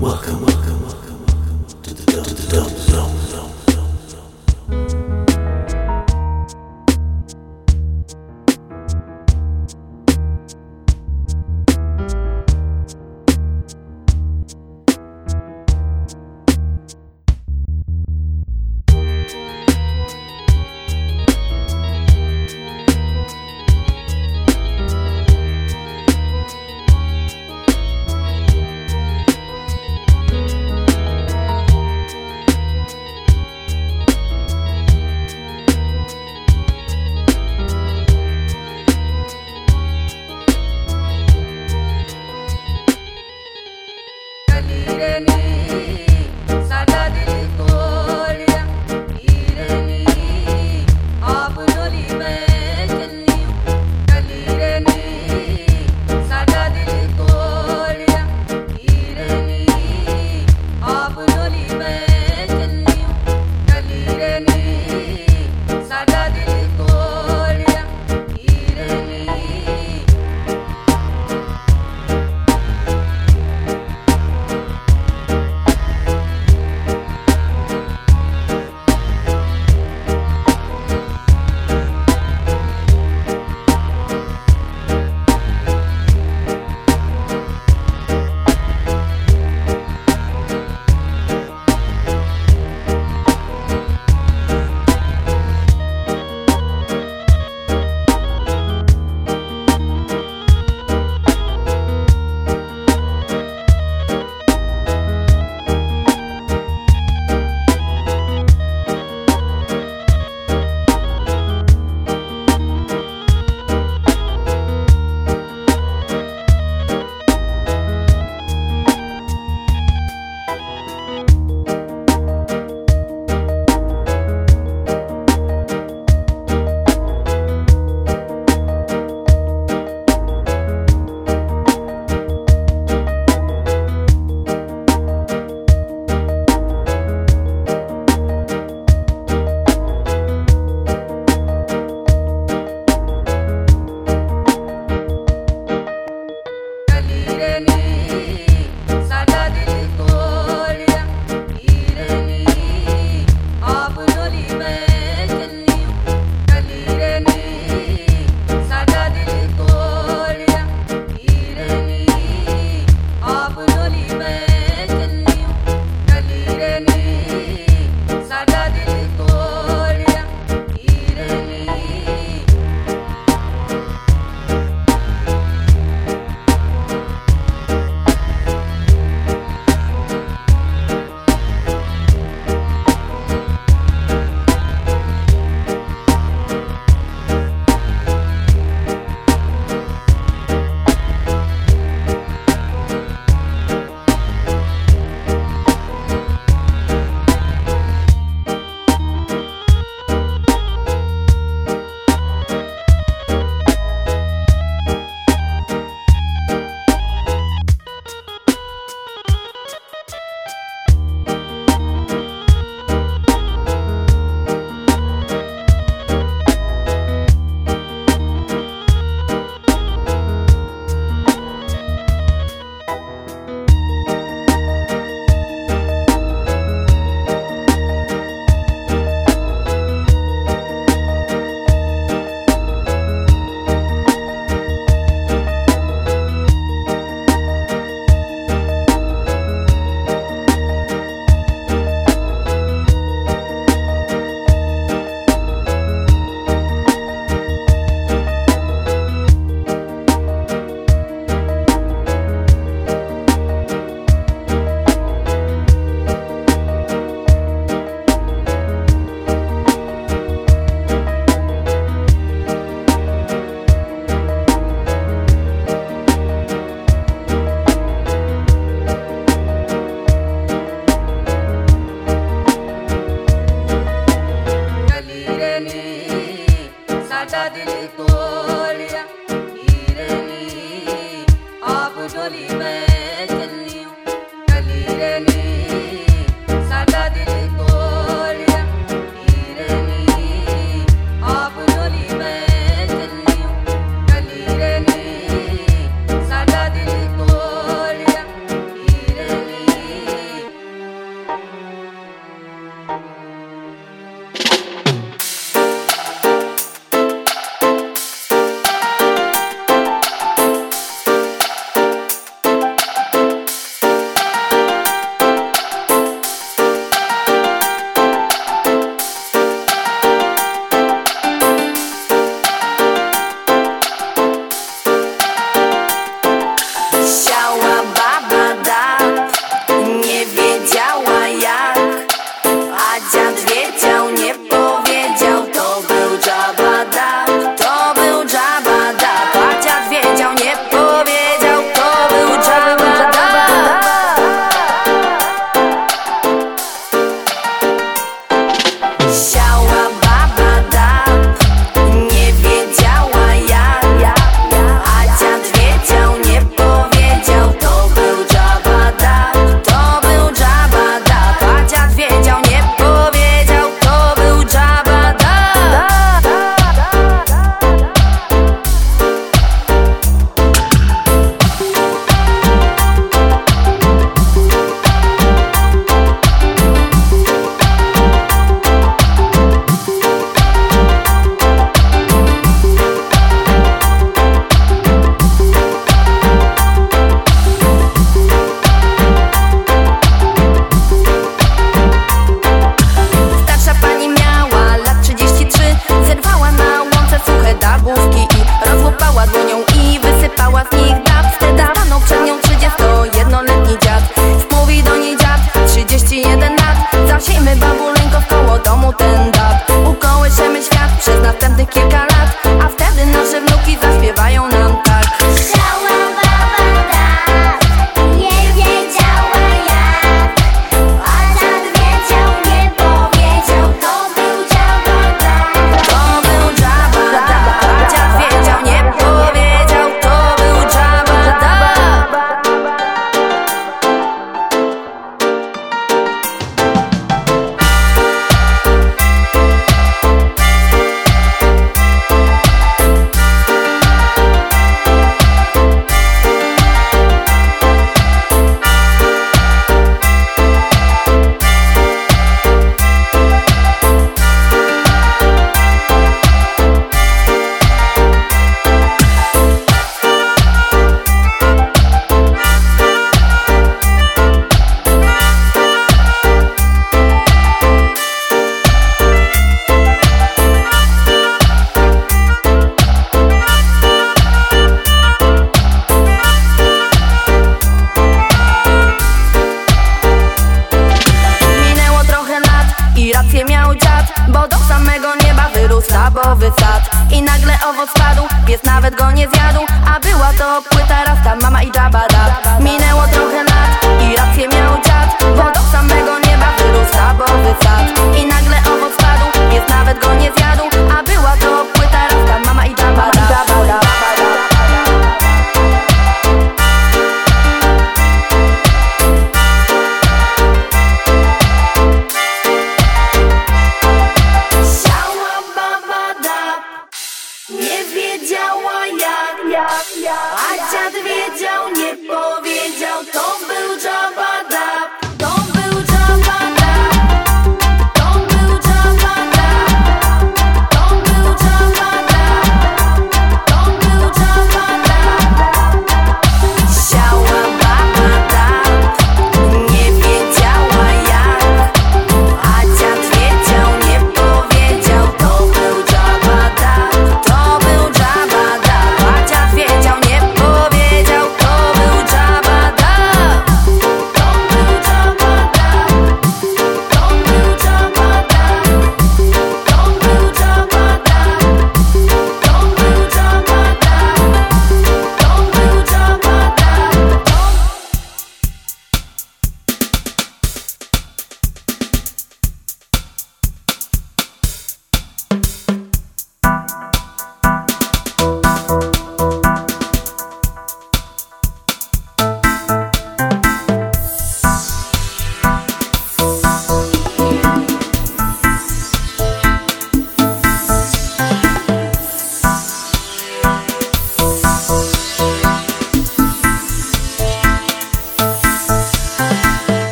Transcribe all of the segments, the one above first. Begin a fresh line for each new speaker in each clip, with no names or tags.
Welcome, welcome, welcome, welcome, welcome to the, to the, to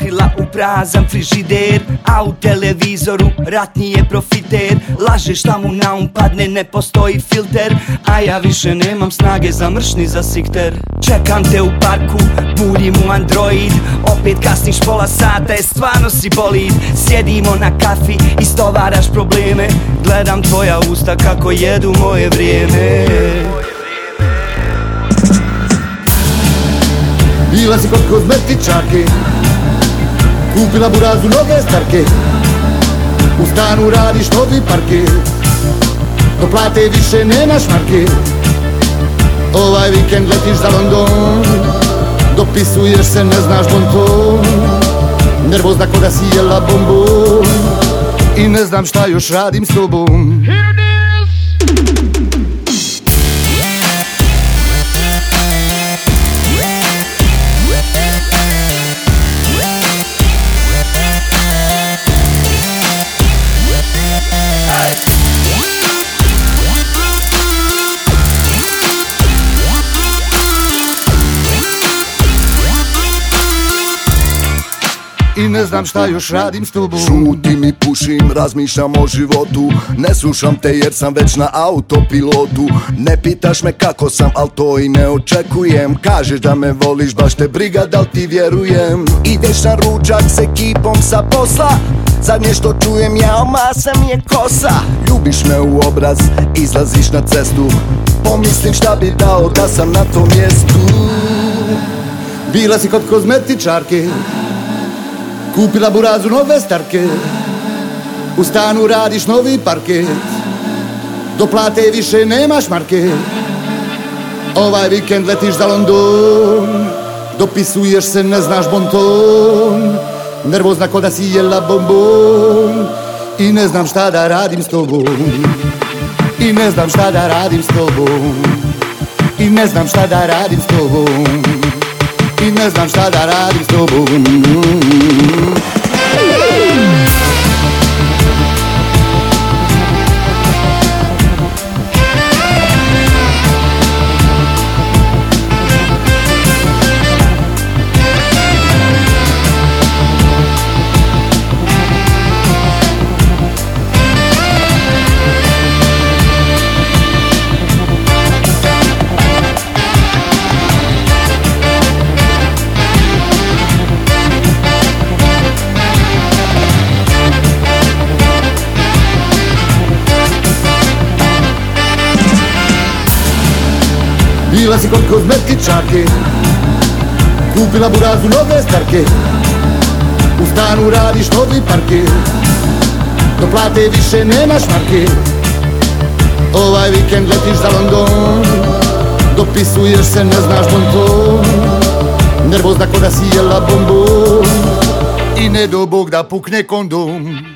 sakrila u prazan frižider A u televizoru ratni je profiter. Laže šta mu na um padne, ne postoji filter A ja više nemam snage za mršni za sikter. Čekam te u parku, budim u android. Opet kasniš pola sata, je stvarno si bolid. Sjedimo na kafi, istovaraš probleme. Gledam tvoja usta kako jedu moje vrijeme.
Bila si kod kozmetičarke Kupila burazu noge starke U stanu radiš novi parket Do plate više nemaš marke Ovaj vikend letiš za London. Dopisuješ se, ne znaš bonton Nervozna ko da si jela bombon. I ne znam šta još radim s tobom I ne znam šta još radim s tobom.
Šutim i pušim, razmišljam o životu. Ne slušam te jer sam već na autopilotu. Ne pitaš me kako sam, al to i ne očekujem. Kažeš da me voliš, baš te briga, da li ti vjerujem. Ideš na ručak s ekipom sa posla. Zadnje što čujem ja, masa mi je kosa. Ljubiš me u obraz, izlaziš na cestu. Pomislim šta bi dao da sam na tom mjestu.
Bila si kod kozmetičarke Kupila burazu nove starke. U stanu radiš novi parket. Do plate više nemaš marke Ovaj vikend letiš za London. Dopisuješ se, ne znaš bonton. Nervozna ko da si jela bombon. I ne znam šta da radim s tobom. I ne znam šta da radim s tobom. I ne znam šta da radim s tobom I ne znam šta da radim s tobom kozmetičarke Kupila burazu nove starke. U stanu radiš novi parket Do plate više nemaš marke Ovaj vikend letiš za London. Dopisuješ se, ne znaš bonton Nervozna ko da si jela bombon. I ne do Bog da pukne kondom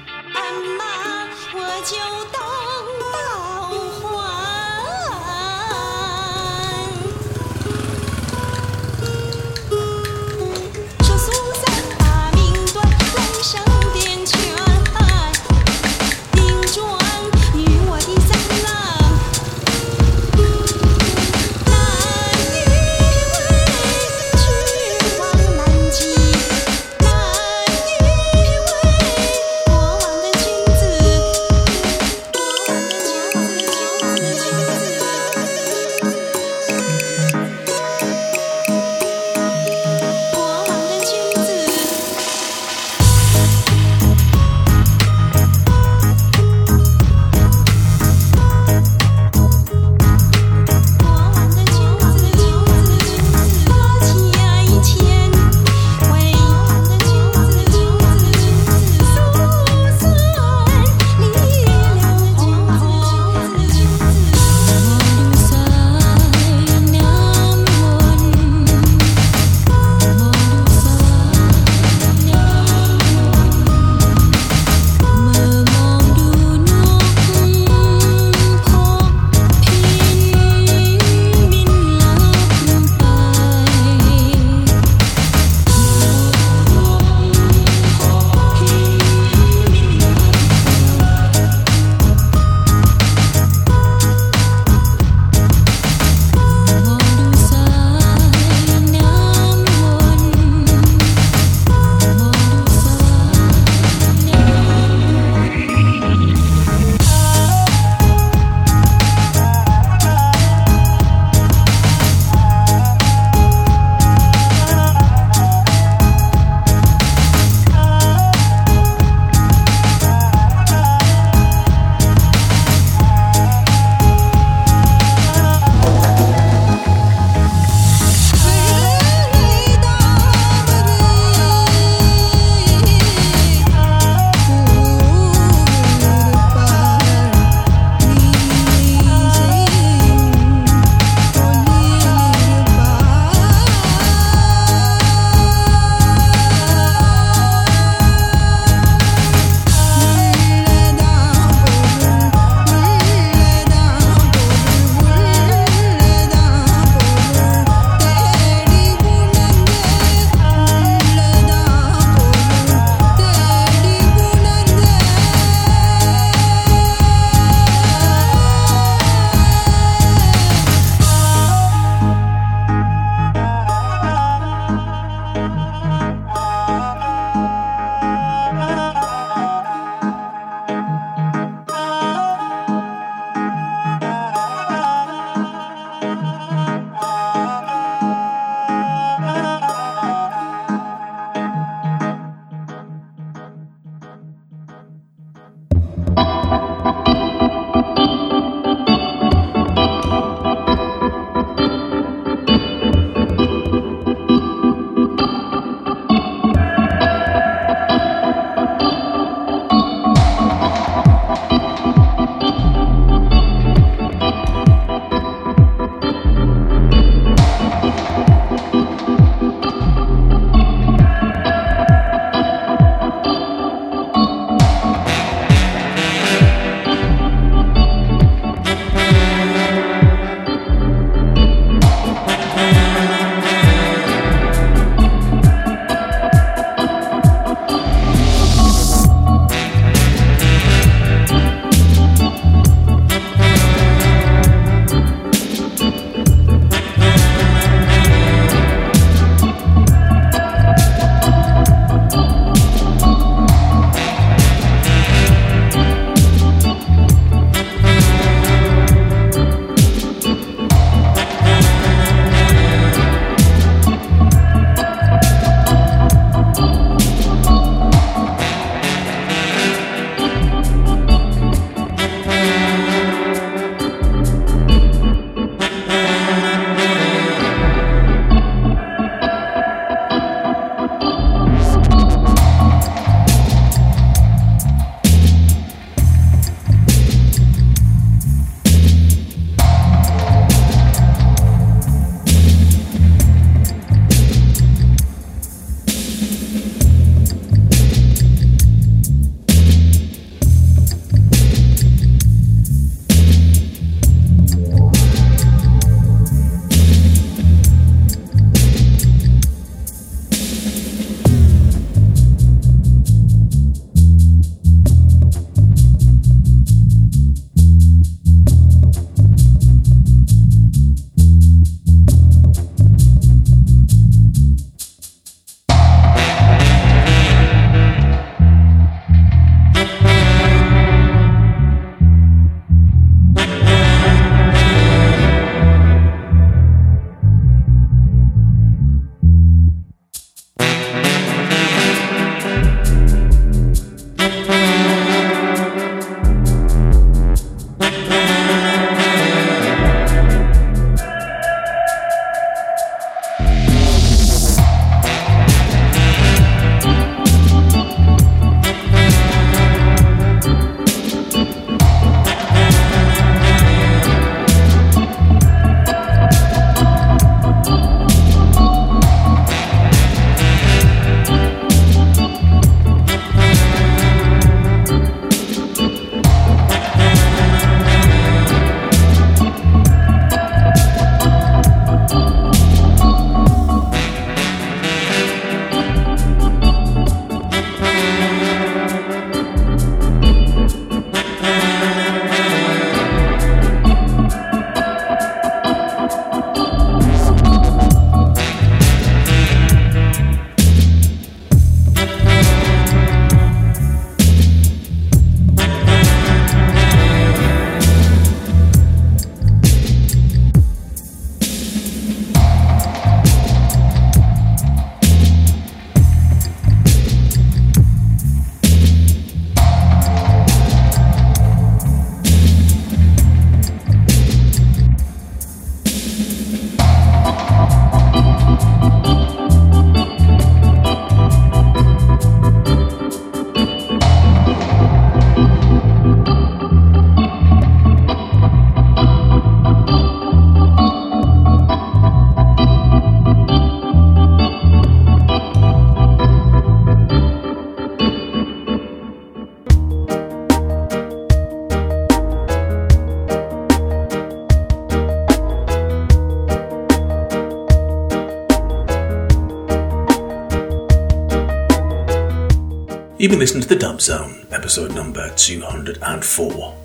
You've been listening to The Dub Zone, episode number 204.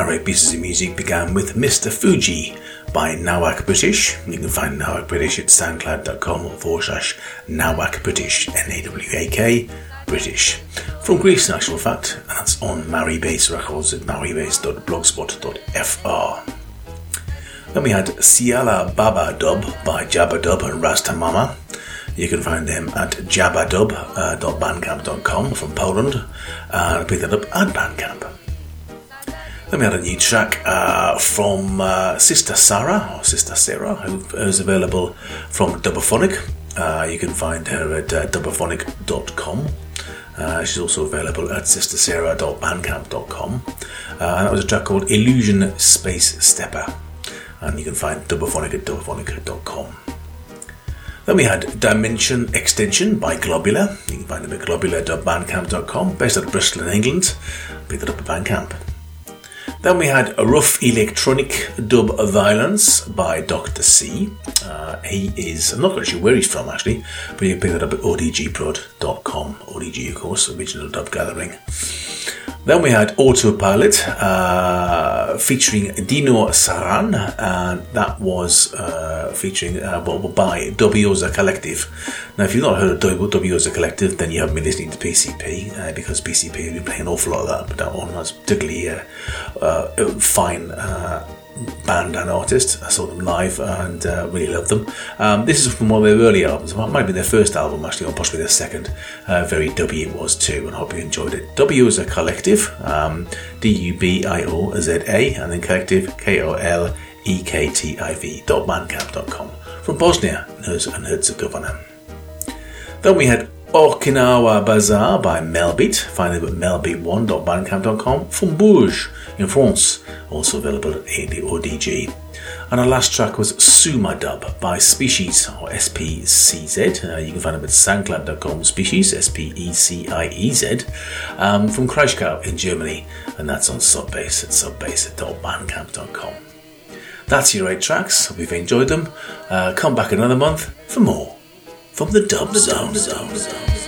Our eight pieces of music began with Mr. Fudji by Nawak British. You can find Nawak British at soundcloud.com forward slash Nawak British, N A W A K British. From Greece, in actual fact, and that's on Maree Records at mareebass.blogspot.fr. Then we had Siala Baba Dub by Jabbadub and RaZtaMama. You can find them at jabbadub.bandcamp.com from Poland and pick that up at Bandcamp. Then we had a new track uh, from uh, SistaSara, or SistaSara, who is available from Dubophonic. Uh, you can find her at uh, dubophonic.com. Uh, she's also available at sistasara.bandcamp.com. Uh, and that was a track called Illusion Space Stepper. And you can find Dubophonic at dubophonic.com. Then we had Dimension Extension by Globular. You can find them at globular.bandcamp.com, based out of Bristol in England. Pick that up at Bandcamp. Then we had a rough electronic dub violence by Dr. C. Uh, he is, I'm not quite sure where he's from actually, but you can pick that up at odgprod.com. ODG, of course, original dub gathering. Then we had Autopilot uh, featuring Dino Šaran, and that was uh, featuring uh, by Dubioza Kolektiv. Now, if you've not heard of Dubioza Kolektiv, then you haven't been listening to PCP uh, because PCP have been playing an awful lot of that, but that one was particularly uh, uh, fine band and artist. I saw them live and uh, really loved them. Um, this is from one of their early albums. It might be their first album, actually, or possibly their second. Uh, very W it was too, and I hope you enjoyed it. Dubioza Kolektiv, um, D U B I O Z A, and then collective, K O L E K T I V, dot bandcamp.com, from Bosnia and Herzegovina. Then we had Okinawa Bazar by Melbeat. Find it at melbeat1.bandcamp.com. From Bourges in France, also available at ODG. And our last track was Suma Dub by Species, or S-P-C-Z. Uh, you can find them at soundcloud.com, Species, S-P-E-C-I-E-Z, um, from Kraichgau in Germany. And that's on SubBass at subbass.bandcamp.com. That's your eight tracks. Hope you've enjoyed them. Uh, come back another month for more from the Dub Zone. Zone.